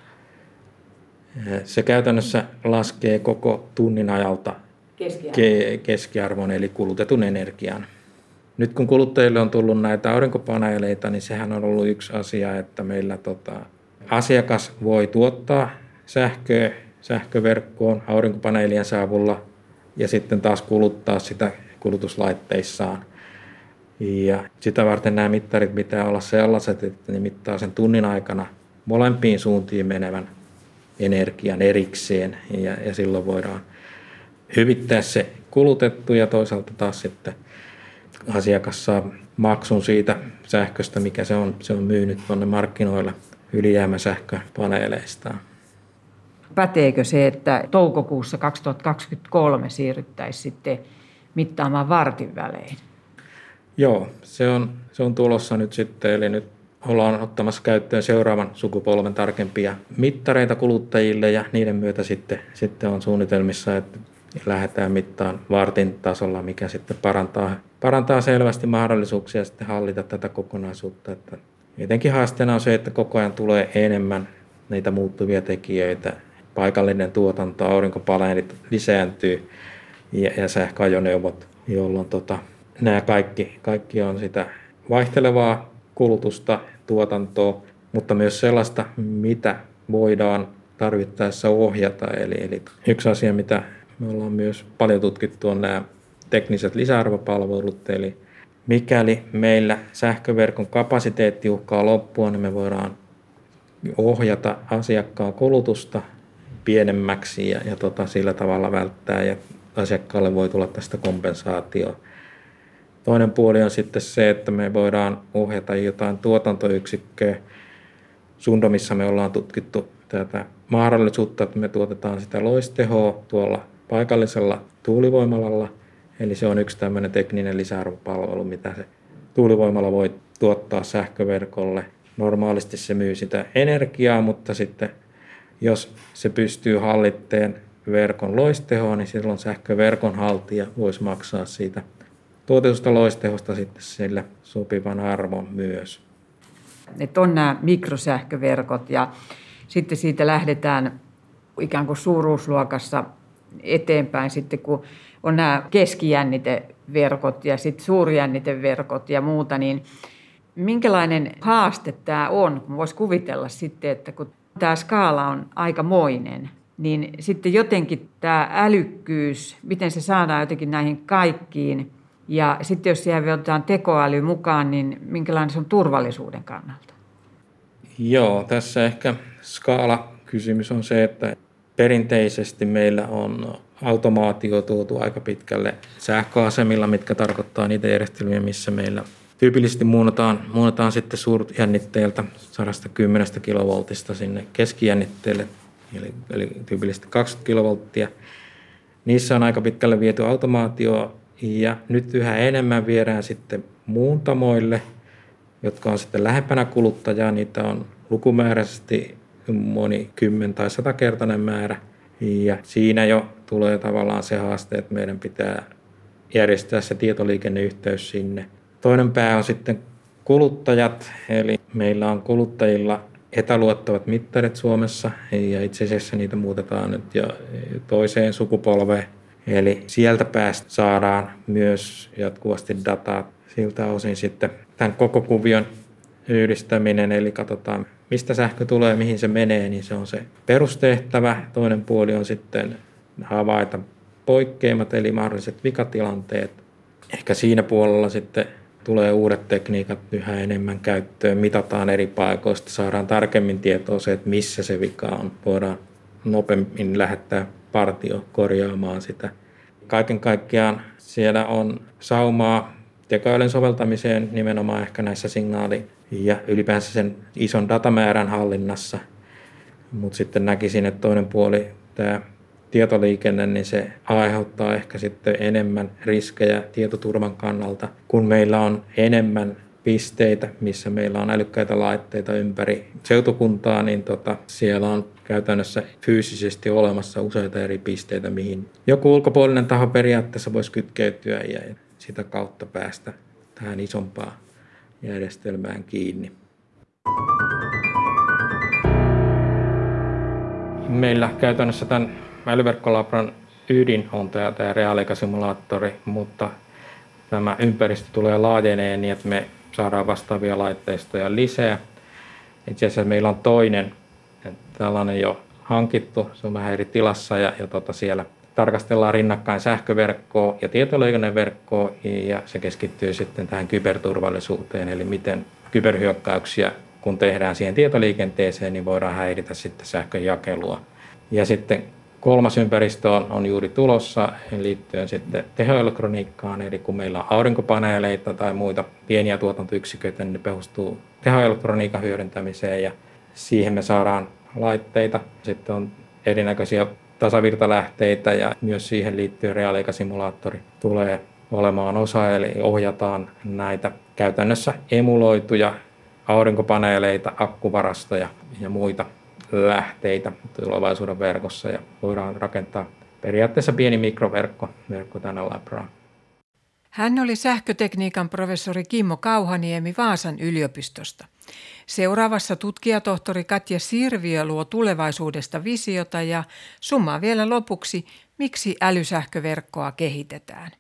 Se käytännössä laskee koko tunnin ajalta keskiarvon, keskiarvon eli kulutetun energian. Nyt kun kuluttajille on tullut näitä aurinkopaneeleita, niin sehän on ollut yksi asia, että meillä tota, asiakas voi tuottaa sähköä sähköverkkoon aurinkopaneelien saavulla ja sitten taas kuluttaa sitä kulutuslaitteissaan. Ja sitä varten nämä mittarit pitää olla sellaiset, että ne mittaa sen tunnin aikana molempiin suuntiin menevän energian erikseen ja, ja silloin voidaan hyvittää se kulutettu ja toisaalta taas sitten asiakas saa maksun siitä sähköstä, mikä se on, se on myynyt tuonne markkinoille ylijäämäsähköpaneeleistaan. Päteekö se, että toukokuussa 2023 siirryttäisiin sitten mittaamaan vartin välein? Joo, se on, se on tulossa nyt sitten, eli nyt ollaan ottamassa käyttöön seuraavan sukupolven tarkempia mittareita kuluttajille ja niiden myötä sitten, sitten on suunnitelmissa, että lähdetään mittaan vartin tasolla, mikä sitten parantaa, parantaa selvästi mahdollisuuksia sitten hallita tätä kokonaisuutta. Että Jotenkin haasteena on se, että koko ajan tulee enemmän niitä muuttuvia tekijöitä. Paikallinen tuotanto, aurinkopaneelit lisääntyy ja, ja sähköajoneuvot, jolloin tota, nämä kaikki, kaikki on sitä vaihtelevaa kulutusta, tuotantoa, mutta myös sellaista, mitä voidaan tarvittaessa ohjata. Eli, eli yksi asia, mitä me ollaan myös paljon tutkittu, on nämä tekniset lisäarvopalvelut, eli mikäli meillä sähköverkon kapasiteetti uhkaa loppua, niin me voidaan ohjata asiakkaan kulutusta pienemmäksi ja, ja tota, sillä tavalla välttää ja asiakkaalle voi tulla tästä kompensaatio. Toinen puoli on sitten se, että me voidaan ohjata jotain tuotantoyksikköä. Sundomissa me ollaan tutkittu tätä mahdollisuutta, että me tuotetaan sitä loistehoa tuolla paikallisella tuulivoimalalla. Eli se on yksi tämmöinen tekninen lisäarvopalvelu, mitä se tuulivoimalla voi tuottaa sähköverkolle. Normaalisti se myy sitä energiaa, mutta sitten jos se pystyy hallitteen verkon loistehoa, niin silloin sähköverkon haltija voisi maksaa siitä tuotetusta loistehosta sitten sille sopivan arvon myös. Et on nämä mikrosähköverkot ja sitten siitä lähdetään ikään kuin suuruusluokassa eteenpäin sitten, kun on nämä keskijänniteverkot ja sitten suurjänniteverkot ja muuta, niin minkälainen haaste tämä on? Voisi kuvitella sitten, että kun tämä skaala on aikamoinen, niin sitten jotenkin tämä älykkyys, miten se saadaan jotenkin näihin kaikkiin, ja sitten jos siellä otetaan tekoäly mukaan, niin minkälainen se on turvallisuuden kannalta? Joo, tässä ehkä skaala-kysymys on se, että perinteisesti meillä on automaatio tuotu aika pitkälle sähköasemilla, mitkä tarkoittaa niitä järjestelmiä, missä meillä tyypillisesti muunnataan, muunnataan sitten suurjännitteeltä 110 kilovoltista sinne keskijännitteelle, eli, eli tyypillisesti 20 kilovolttia. Niissä on aika pitkälle viety automaatio ja nyt yhä enemmän viedään sitten muuntamoille, jotka on sitten lähempänä kuluttajaa. Niitä on lukumääräisesti moni kymmen- tai satakertainen määrä. Ja siinä jo tulee tavallaan se haaste, että meidän pitää järjestää se tietoliikenneyhteys sinne. Toinen pää on sitten kuluttajat, eli meillä on kuluttajilla etäluottavat mittarit Suomessa ja itse asiassa niitä muutetaan nyt jo toiseen sukupolveen. Eli sieltä päästä saadaan myös jatkuvasti dataa siltä osin sitten tämän koko kuvion yhdistäminen, eli katsotaan mistä sähkö tulee, mihin se menee, niin se on se perustehtävä. Toinen puoli on sitten havaita poikkeamat, eli mahdolliset vikatilanteet. Ehkä siinä puolella sitten tulee uudet tekniikat yhä enemmän käyttöön, mitataan eri paikoista, saadaan tarkemmin tietoa se, että missä se vika on. Voidaan nopeammin lähettää partio korjaamaan sitä. Kaiken kaikkiaan siellä on saumaa tekoälyn soveltamiseen nimenomaan ehkä näissä signaali- ja ylipäänsä sen ison datamäärän hallinnassa. Mutta sitten näkisin, että toinen puoli, tämä tietoliikenne, niin se aiheuttaa ehkä sitten enemmän riskejä tietoturvan kannalta, kun meillä on enemmän pisteitä, missä meillä on älykkäitä laitteita ympäri seutukuntaa, niin tota, siellä on käytännössä fyysisesti olemassa useita eri pisteitä, mihin joku ulkopuolinen taho periaatteessa voisi kytkeytyä ja sitä kautta päästä tähän isompaan järjestelmään kiinni. Meillä käytännössä tämän älyverkkolabran ydin on tämä, tämä reaaliaikasimulaattori, mutta tämä ympäristö tulee laajeneen niin, että me saadaan vastaavia laitteistoja lisää. Itse asiassa meillä on toinen tällainen jo hankittu, se on vähän eri tilassa ja, ja tota siellä tarkastellaan rinnakkain sähköverkkoa ja tietoliikenneverkkoa ja se keskittyy sitten tähän kyberturvallisuuteen, eli miten kyberhyökkäyksiä kun tehdään siihen tietoliikenteeseen, niin voidaan häiritä sitten sähkön jakelua. Ja sitten kolmas ympäristö on, on juuri tulossa liittyen sitten tehoelektroniikkaan, eli kun meillä on aurinkopaneeleita tai muita pieniä tuotantoyksiköitä, niin ne perustuu tehoelektroniikan hyödyntämiseen ja siihen me saadaan laitteita. Sitten on erinäköisiä tasavirtalähteitä ja myös siihen liittyen reaaliaikasimulaattori tulee olemaan osa, eli ohjataan näitä käytännössä emuloituja aurinkopaneeleita, akkuvarastoja ja muita lähteitä tulevaisuuden verkossa ja voidaan rakentaa periaatteessa pieni mikroverkko verkko tänne labraan. Hän oli sähkötekniikan professori Kimmo Kauhaniemi Vaasan yliopistosta. Seuraavassa tutkijatohtori Katja Sirviö luo tulevaisuudesta visiota ja summaa vielä lopuksi, miksi älysähköverkkoa kehitetään.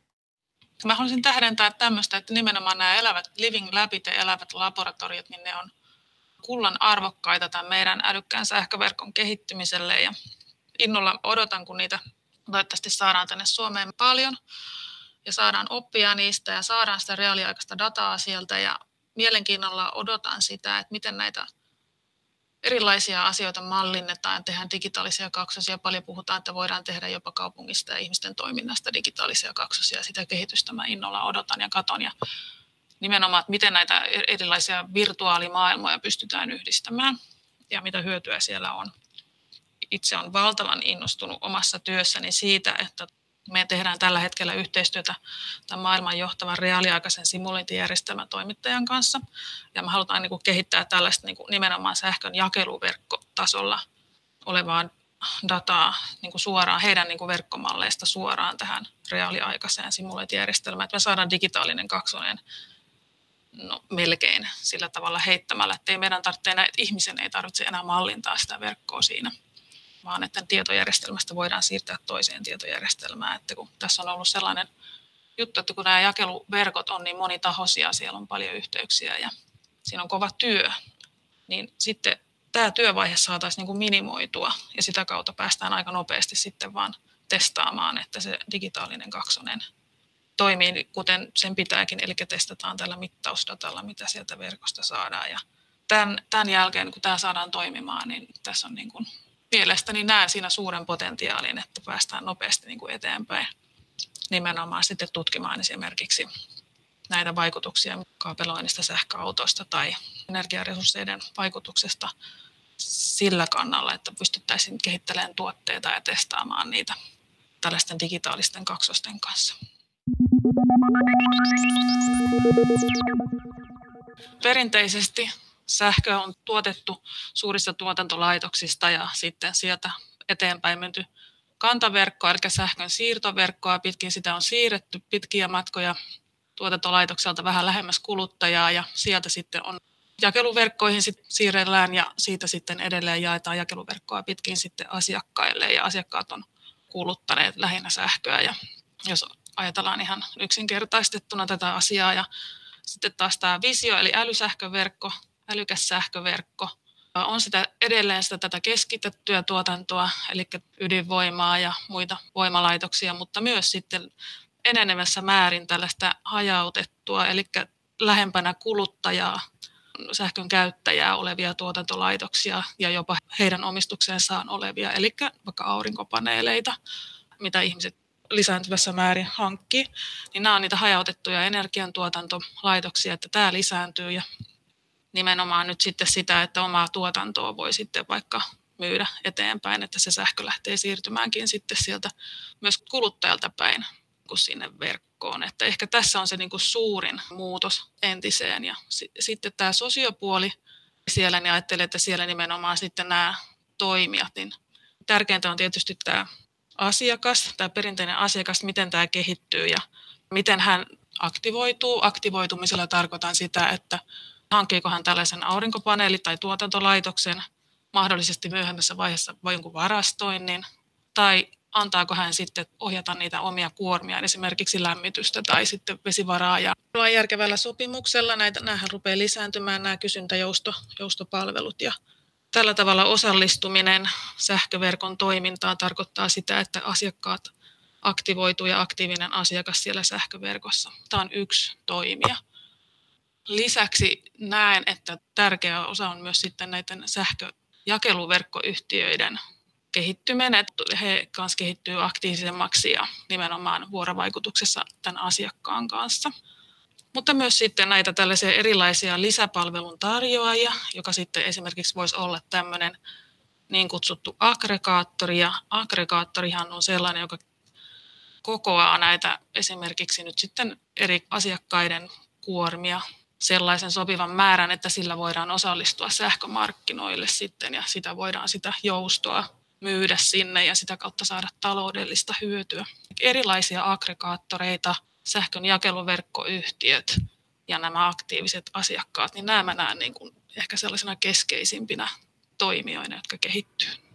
Mä haluaisin tähdentää tämmöistä, että nimenomaan nämä elävät living labit ja elävät laboratoriot, niin ne on kullan arvokkaita tämän meidän älykkään sähköverkon kehittymiselle ja innolla odotan, kun niitä toivottavasti saadaan tänne Suomeen paljon ja saadaan oppia niistä ja saadaan sitä reaaliaikaista dataa sieltä ja mielenkiinnolla odotan sitä, että miten näitä erilaisia asioita mallinnetaan, tehdään digitaalisia kaksosia. Paljon puhutaan, että voidaan tehdä jopa kaupungista ja ihmisten toiminnasta digitaalisia kaksosia. Sitä kehitystä mä innolla odotan ja katon. Ja nimenomaan, että miten näitä erilaisia virtuaalimaailmoja pystytään yhdistämään ja mitä hyötyä siellä on. Itse on valtavan innostunut omassa työssäni siitä, että me tehdään tällä hetkellä yhteistyötä tämän maailman johtavan reaaliaikaisen simulointijärjestelmän toimittajan kanssa. Ja me halutaan niin kuin kehittää tällaista niin kuin nimenomaan sähkön jakeluverkkotasolla olevaa dataa niin kuin suoraan heidän niin kuin verkkomalleista suoraan tähän reaaliaikaiseen simulointijärjestelmään. Että me saadaan digitaalinen kaksonen no, melkein sillä tavalla heittämällä, että ei meidän tarvitse enää, ihmisen ei tarvitse enää mallintaa sitä verkkoa siinä – vaan että tietojärjestelmästä voidaan siirtää toiseen tietojärjestelmään. Että kun tässä on ollut sellainen juttu, että kun nämä jakeluverkot on niin monitahoisia, siellä on paljon yhteyksiä ja siinä on kova työ, niin sitten tämä työvaihe saataisiin niin kuin minimoitua ja sitä kautta päästään aika nopeasti sitten vaan testaamaan, että se digitaalinen kaksonen toimii kuten sen pitääkin, eli testataan tällä mittausdatalla, mitä sieltä verkosta saadaan. Ja tämän, tämän jälkeen, kun tämä saadaan toimimaan, niin tässä on niin kuin mielestäni näen siinä suuren potentiaalin, että päästään nopeasti niin kuin eteenpäin nimenomaan sitten tutkimaan esimerkiksi näitä vaikutuksia kaapeloinnista sähköautoista tai energiaresursseiden vaikutuksesta sillä kannalla, että pystyttäisiin kehittelemään tuotteita ja testaamaan niitä tällaisten digitaalisten kaksosten kanssa. Perinteisesti sähkö on tuotettu suurista tuotantolaitoksista ja sitten sieltä eteenpäin menty kantaverkkoa, eli sähkön siirtoverkkoa. Pitkin sitä on siirretty pitkiä matkoja tuotantolaitokselta vähän lähemmäs kuluttajaa ja sieltä sitten on jakeluverkkoihin sit siirrellään ja siitä sitten edelleen jaetaan jakeluverkkoa pitkin sitten asiakkaille ja asiakkaat on kuluttaneet lähinnä sähköä ja jos ajatellaan ihan yksinkertaistettuna tätä asiaa ja sitten taas tämä visio eli älysähköverkko, älykäs sähköverkko, on sitä edelleen sitä tätä keskitettyä tuotantoa, eli ydinvoimaa ja muita voimalaitoksia, mutta myös sitten enenevässä määrin tällaista hajautettua, eli lähempänä kuluttajaa, sähkön käyttäjää olevia tuotantolaitoksia ja jopa heidän omistukseensa olevia, eli vaikka aurinkopaneeleita, mitä ihmiset lisääntyvässä määrin hankkii, niin nämä on niitä hajautettuja energiantuotantolaitoksia, että tämä lisääntyy ja nimenomaan nyt sitten sitä, että omaa tuotantoa voi sitten vaikka myydä eteenpäin, että se sähkö lähtee siirtymäänkin sitten sieltä myös kuluttajalta päin kuin sinne verkkoon. Että ehkä tässä on se niin kuin suurin muutos entiseen. Ja s- sitten tämä sosiopuoli siellä, niin ajattelen, että siellä nimenomaan sitten nämä toimijat, niin tärkeintä on tietysti tämä asiakas, tämä perinteinen asiakas, miten tämä kehittyy ja miten hän aktivoituu. Aktivoitumisella tarkoitan sitä, että hankkiiko hän tällaisen aurinkopaneeli- tai tuotantolaitoksen, mahdollisesti myöhemmässä vaiheessa vai jonkun varastoinnin, tai antaako hän sitten ohjata niitä omia kuormia, esimerkiksi lämmitystä tai sitten vesivaraa. Ja järkevällä sopimuksella näitä, näähän rupeaa lisääntymään nämä kysyntäjoustopalvelut ja tällä tavalla osallistuminen sähköverkon toimintaan tarkoittaa sitä, että asiakkaat aktivoituu ja aktiivinen asiakas siellä sähköverkossa. Tämä on yksi toimija. Lisäksi näen, että tärkeä osa on myös sitten näiden sähköjakeluverkkoyhtiöiden kehittyminen, että he kanssa kehittyy aktiivisemmaksi ja nimenomaan vuorovaikutuksessa tämän asiakkaan kanssa. Mutta myös sitten näitä tällaisia erilaisia lisäpalvelun tarjoajia, joka sitten esimerkiksi voisi olla tämmöinen niin kutsuttu aggregaattori. Ja aggregaattorihan on sellainen, joka kokoaa näitä esimerkiksi nyt sitten eri asiakkaiden kuormia sellaisen sopivan määrän, että sillä voidaan osallistua sähkömarkkinoille sitten ja sitä voidaan sitä joustoa myydä sinne ja sitä kautta saada taloudellista hyötyä. Erilaisia aggregaattoreita, sähkön jakeluverkkoyhtiöt ja nämä aktiiviset asiakkaat, niin nämä mä näen niin kuin ehkä sellaisena keskeisimpinä toimijoina, jotka kehittyy.